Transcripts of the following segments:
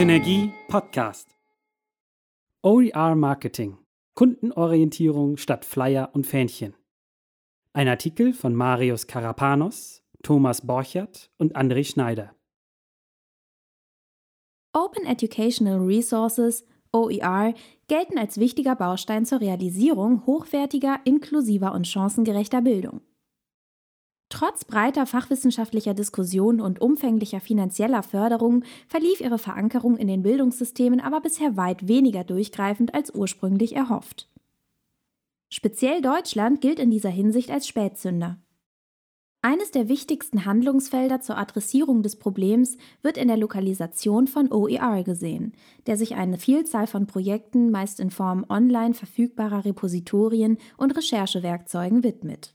Synergie Podcast. OER Marketing. Kundenorientierung statt Flyer und Fähnchen. Ein Artikel von Marius Karapanos, Thomas Borchert und André Schneider. Open Educational Resources, OER, gelten als wichtiger Baustein zur Realisierung hochwertiger, inklusiver und chancengerechter Bildung. Trotz breiter fachwissenschaftlicher Diskussionen und umfänglicher finanzieller Förderung verlief ihre Verankerung in den Bildungssystemen aber bisher weit weniger durchgreifend als ursprünglich erhofft. Speziell Deutschland gilt in dieser Hinsicht als Spätzünder. Eines der wichtigsten Handlungsfelder zur Adressierung des Problems wird in der Lokalisation von OER gesehen, der sich eine Vielzahl von Projekten meist in Form online verfügbarer Repositorien und Recherchewerkzeugen widmet.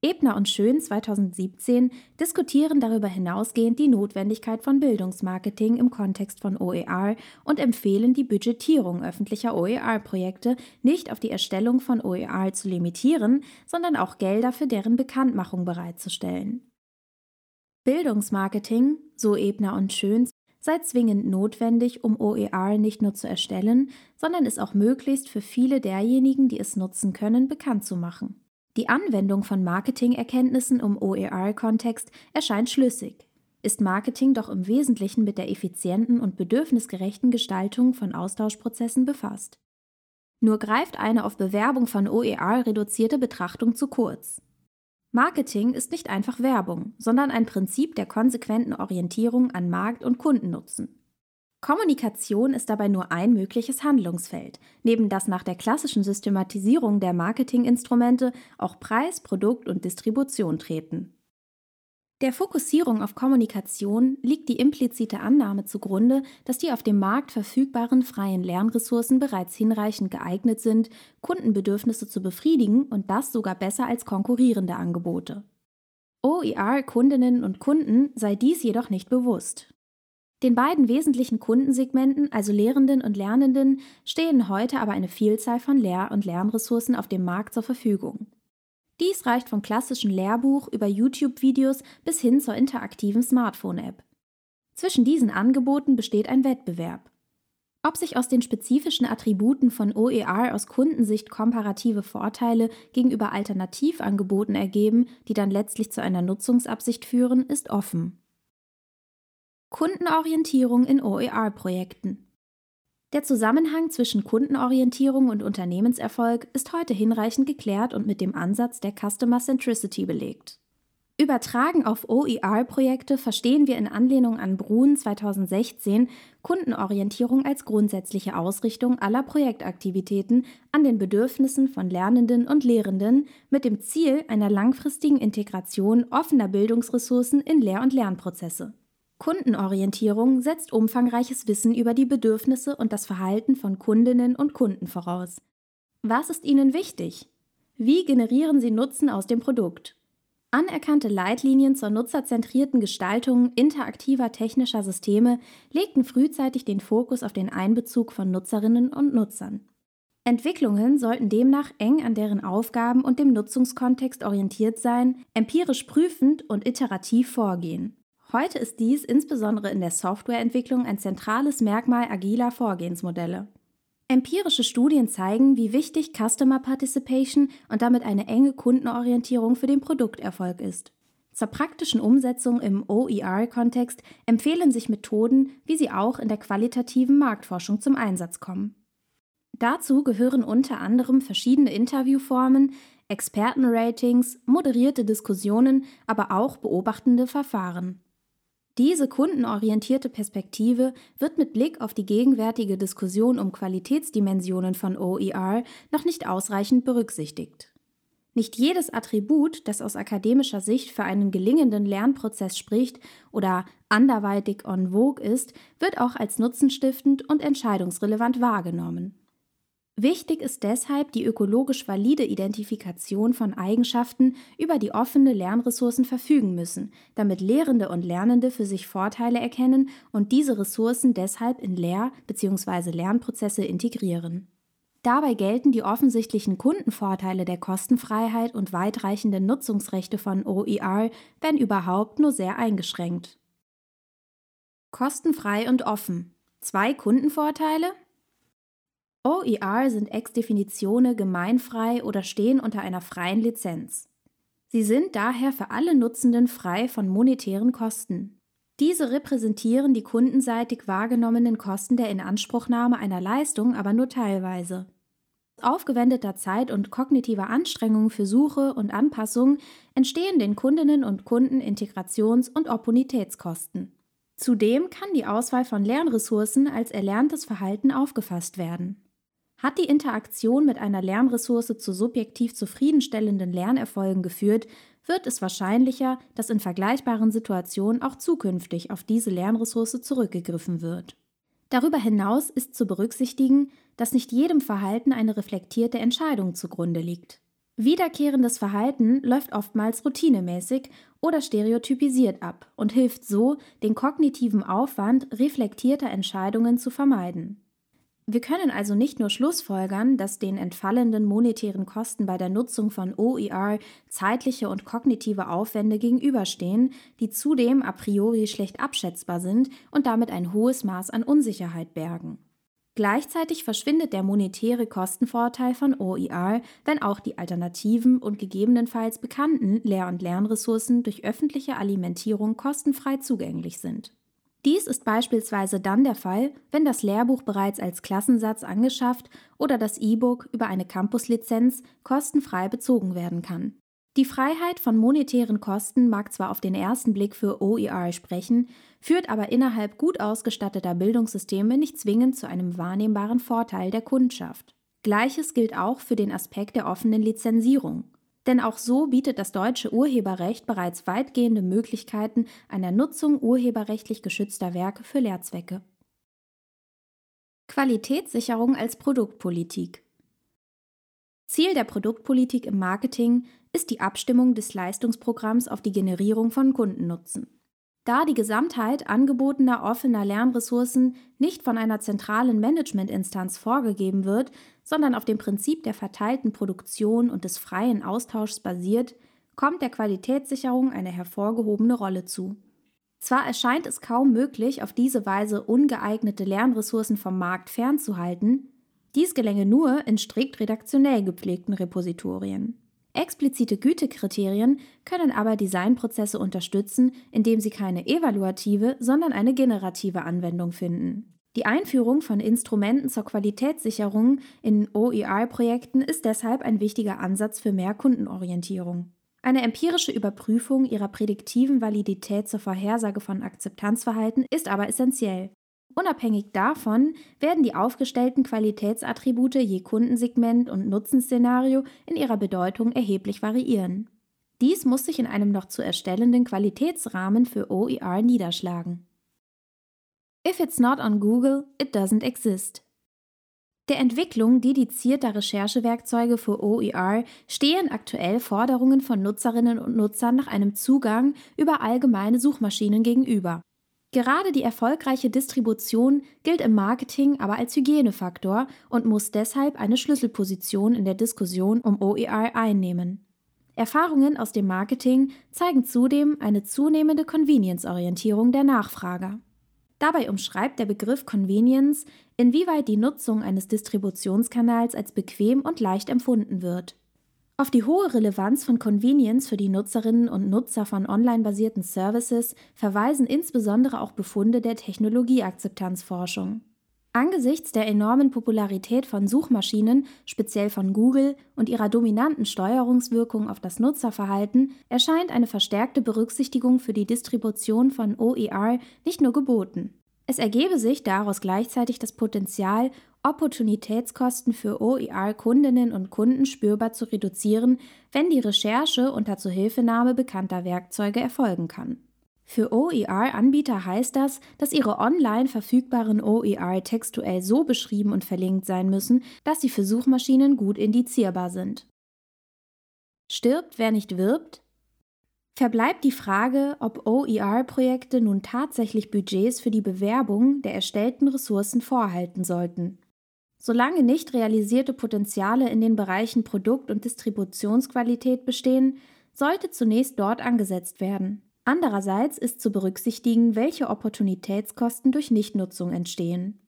Ebner und Schön 2017 diskutieren darüber hinausgehend die Notwendigkeit von Bildungsmarketing im Kontext von OER und empfehlen die Budgetierung öffentlicher OER-Projekte nicht auf die Erstellung von OER zu limitieren, sondern auch Gelder für deren Bekanntmachung bereitzustellen. Bildungsmarketing, so Ebner und Schön, sei zwingend notwendig, um OER nicht nur zu erstellen, sondern es auch möglichst für viele derjenigen, die es nutzen können, bekannt zu machen. Die Anwendung von Marketingerkenntnissen im OER-Kontext erscheint schlüssig. Ist Marketing doch im Wesentlichen mit der effizienten und bedürfnisgerechten Gestaltung von Austauschprozessen befasst. Nur greift eine auf Bewerbung von OER reduzierte Betrachtung zu kurz. Marketing ist nicht einfach Werbung, sondern ein Prinzip der konsequenten Orientierung an Markt- und Kundennutzen. Kommunikation ist dabei nur ein mögliches Handlungsfeld, neben das nach der klassischen Systematisierung der Marketinginstrumente auch Preis, Produkt und Distribution treten. Der Fokussierung auf Kommunikation liegt die implizite Annahme zugrunde, dass die auf dem Markt verfügbaren freien Lernressourcen bereits hinreichend geeignet sind, Kundenbedürfnisse zu befriedigen und das sogar besser als konkurrierende Angebote. OER-Kundinnen und Kunden sei dies jedoch nicht bewusst. Den beiden wesentlichen Kundensegmenten, also Lehrenden und Lernenden, stehen heute aber eine Vielzahl von Lehr- und Lernressourcen auf dem Markt zur Verfügung. Dies reicht vom klassischen Lehrbuch über YouTube-Videos bis hin zur interaktiven Smartphone-App. Zwischen diesen Angeboten besteht ein Wettbewerb. Ob sich aus den spezifischen Attributen von OER aus Kundensicht komparative Vorteile gegenüber Alternativangeboten ergeben, die dann letztlich zu einer Nutzungsabsicht führen, ist offen. Kundenorientierung in OER-Projekten. Der Zusammenhang zwischen Kundenorientierung und Unternehmenserfolg ist heute hinreichend geklärt und mit dem Ansatz der Customer Centricity belegt. Übertragen auf OER-Projekte verstehen wir in Anlehnung an Brun 2016 Kundenorientierung als grundsätzliche Ausrichtung aller Projektaktivitäten an den Bedürfnissen von Lernenden und Lehrenden mit dem Ziel einer langfristigen Integration offener Bildungsressourcen in Lehr- und Lernprozesse. Kundenorientierung setzt umfangreiches Wissen über die Bedürfnisse und das Verhalten von Kundinnen und Kunden voraus. Was ist ihnen wichtig? Wie generieren sie Nutzen aus dem Produkt? Anerkannte Leitlinien zur nutzerzentrierten Gestaltung interaktiver technischer Systeme legten frühzeitig den Fokus auf den Einbezug von Nutzerinnen und Nutzern. Entwicklungen sollten demnach eng an deren Aufgaben und dem Nutzungskontext orientiert sein, empirisch prüfend und iterativ vorgehen. Heute ist dies insbesondere in der Softwareentwicklung ein zentrales Merkmal agiler Vorgehensmodelle. Empirische Studien zeigen, wie wichtig Customer Participation und damit eine enge Kundenorientierung für den Produkterfolg ist. Zur praktischen Umsetzung im OER-Kontext empfehlen sich Methoden, wie sie auch in der qualitativen Marktforschung zum Einsatz kommen. Dazu gehören unter anderem verschiedene Interviewformen, Expertenratings, moderierte Diskussionen, aber auch beobachtende Verfahren. Diese kundenorientierte Perspektive wird mit Blick auf die gegenwärtige Diskussion um Qualitätsdimensionen von OER noch nicht ausreichend berücksichtigt. Nicht jedes Attribut, das aus akademischer Sicht für einen gelingenden Lernprozess spricht oder anderweitig en vogue ist, wird auch als nutzenstiftend und entscheidungsrelevant wahrgenommen. Wichtig ist deshalb die ökologisch valide Identifikation von Eigenschaften, über die offene Lernressourcen verfügen müssen, damit Lehrende und Lernende für sich Vorteile erkennen und diese Ressourcen deshalb in Lehr- bzw. Lernprozesse integrieren. Dabei gelten die offensichtlichen Kundenvorteile der Kostenfreiheit und weitreichenden Nutzungsrechte von OER, wenn überhaupt, nur sehr eingeschränkt. Kostenfrei und offen. Zwei Kundenvorteile? OER sind ex definitione gemeinfrei oder stehen unter einer freien Lizenz. Sie sind daher für alle Nutzenden frei von monetären Kosten. Diese repräsentieren die kundenseitig wahrgenommenen Kosten der Inanspruchnahme einer Leistung aber nur teilweise. Aufgewendeter Zeit und kognitiver Anstrengungen für Suche und Anpassung entstehen den Kundinnen und Kunden Integrations- und Opportunitätskosten. Zudem kann die Auswahl von Lernressourcen als erlerntes Verhalten aufgefasst werden. Hat die Interaktion mit einer Lernressource zu subjektiv zufriedenstellenden Lernerfolgen geführt, wird es wahrscheinlicher, dass in vergleichbaren Situationen auch zukünftig auf diese Lernressource zurückgegriffen wird. Darüber hinaus ist zu berücksichtigen, dass nicht jedem Verhalten eine reflektierte Entscheidung zugrunde liegt. Wiederkehrendes Verhalten läuft oftmals routinemäßig oder stereotypisiert ab und hilft so, den kognitiven Aufwand reflektierter Entscheidungen zu vermeiden. Wir können also nicht nur schlussfolgern, dass den entfallenden monetären Kosten bei der Nutzung von OER zeitliche und kognitive Aufwände gegenüberstehen, die zudem a priori schlecht abschätzbar sind und damit ein hohes Maß an Unsicherheit bergen. Gleichzeitig verschwindet der monetäre Kostenvorteil von OER, wenn auch die alternativen und gegebenenfalls bekannten Lehr- und Lernressourcen durch öffentliche Alimentierung kostenfrei zugänglich sind. Dies ist beispielsweise dann der Fall, wenn das Lehrbuch bereits als Klassensatz angeschafft oder das E-Book über eine Campuslizenz kostenfrei bezogen werden kann. Die Freiheit von monetären Kosten mag zwar auf den ersten Blick für OER sprechen, führt aber innerhalb gut ausgestatteter Bildungssysteme nicht zwingend zu einem wahrnehmbaren Vorteil der Kundschaft. Gleiches gilt auch für den Aspekt der offenen Lizenzierung denn auch so bietet das deutsche Urheberrecht bereits weitgehende Möglichkeiten einer Nutzung urheberrechtlich geschützter Werke für Lehrzwecke. Qualitätssicherung als Produktpolitik Ziel der Produktpolitik im Marketing ist die Abstimmung des Leistungsprogramms auf die Generierung von Kundennutzen. Da die Gesamtheit angebotener offener Lernressourcen nicht von einer zentralen Managementinstanz vorgegeben wird, sondern auf dem Prinzip der verteilten Produktion und des freien Austauschs basiert, kommt der Qualitätssicherung eine hervorgehobene Rolle zu. Zwar erscheint es kaum möglich, auf diese Weise ungeeignete Lernressourcen vom Markt fernzuhalten, dies gelänge nur in strikt redaktionell gepflegten Repositorien. Explizite Gütekriterien können aber Designprozesse unterstützen, indem sie keine evaluative, sondern eine generative Anwendung finden. Die Einführung von Instrumenten zur Qualitätssicherung in OER-Projekten ist deshalb ein wichtiger Ansatz für mehr Kundenorientierung. Eine empirische Überprüfung ihrer prädiktiven Validität zur Vorhersage von Akzeptanzverhalten ist aber essentiell. Unabhängig davon werden die aufgestellten Qualitätsattribute je Kundensegment und Nutzenszenario in ihrer Bedeutung erheblich variieren. Dies muss sich in einem noch zu erstellenden Qualitätsrahmen für OER niederschlagen. If it's not on Google, it doesn't exist. Der Entwicklung dedizierter Recherchewerkzeuge für OER stehen aktuell Forderungen von Nutzerinnen und Nutzern nach einem Zugang über allgemeine Suchmaschinen gegenüber. Gerade die erfolgreiche Distribution gilt im Marketing aber als Hygienefaktor und muss deshalb eine Schlüsselposition in der Diskussion um OER einnehmen. Erfahrungen aus dem Marketing zeigen zudem eine zunehmende Convenience-Orientierung der Nachfrager. Dabei umschreibt der Begriff Convenience, inwieweit die Nutzung eines Distributionskanals als bequem und leicht empfunden wird. Auf die hohe Relevanz von Convenience für die Nutzerinnen und Nutzer von online-basierten Services verweisen insbesondere auch Befunde der Technologieakzeptanzforschung. Angesichts der enormen Popularität von Suchmaschinen, speziell von Google, und ihrer dominanten Steuerungswirkung auf das Nutzerverhalten erscheint eine verstärkte Berücksichtigung für die Distribution von OER nicht nur geboten. Es ergebe sich daraus gleichzeitig das Potenzial, Opportunitätskosten für OER-Kundinnen und Kunden spürbar zu reduzieren, wenn die Recherche unter Zuhilfenahme bekannter Werkzeuge erfolgen kann. Für OER-Anbieter heißt das, dass ihre online verfügbaren OER textuell so beschrieben und verlinkt sein müssen, dass sie für Suchmaschinen gut indizierbar sind. Stirbt, wer nicht wirbt? verbleibt die Frage, ob OER-Projekte nun tatsächlich Budgets für die Bewerbung der erstellten Ressourcen vorhalten sollten. Solange nicht realisierte Potenziale in den Bereichen Produkt- und Distributionsqualität bestehen, sollte zunächst dort angesetzt werden. Andererseits ist zu berücksichtigen, welche Opportunitätskosten durch Nichtnutzung entstehen.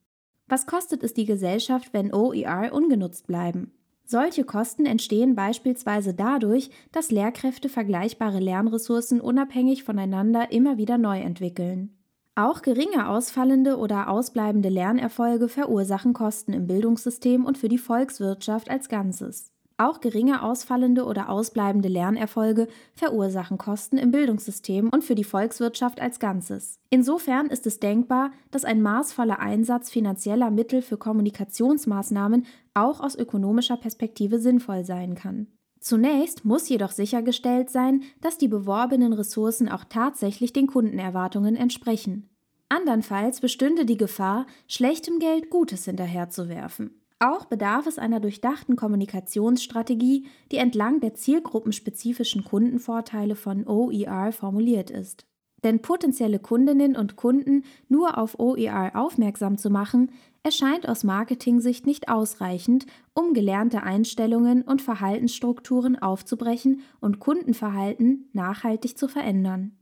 Was kostet es die Gesellschaft, wenn OER ungenutzt bleiben? Solche Kosten entstehen beispielsweise dadurch, dass Lehrkräfte vergleichbare Lernressourcen unabhängig voneinander immer wieder neu entwickeln. Auch geringe ausfallende oder ausbleibende Lernerfolge verursachen Kosten im Bildungssystem und für die Volkswirtschaft als Ganzes. Auch geringe ausfallende oder ausbleibende Lernerfolge verursachen Kosten im Bildungssystem und für die Volkswirtschaft als Ganzes. Insofern ist es denkbar, dass ein maßvoller Einsatz finanzieller Mittel für Kommunikationsmaßnahmen auch aus ökonomischer Perspektive sinnvoll sein kann. Zunächst muss jedoch sichergestellt sein, dass die beworbenen Ressourcen auch tatsächlich den Kundenerwartungen entsprechen. Andernfalls bestünde die Gefahr, schlechtem Geld Gutes hinterherzuwerfen. Auch bedarf es einer durchdachten Kommunikationsstrategie, die entlang der zielgruppenspezifischen Kundenvorteile von OER formuliert ist. Denn potenzielle Kundinnen und Kunden nur auf OER aufmerksam zu machen, erscheint aus Marketing-Sicht nicht ausreichend, um gelernte Einstellungen und Verhaltensstrukturen aufzubrechen und Kundenverhalten nachhaltig zu verändern.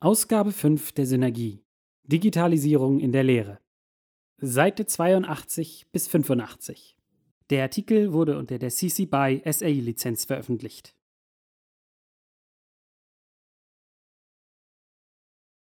Ausgabe 5 der Synergie Digitalisierung in der Lehre. Seite 82 bis 85. Der Artikel wurde unter der CC BY SA Lizenz veröffentlicht.